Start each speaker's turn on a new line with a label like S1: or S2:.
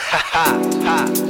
S1: ha ha ha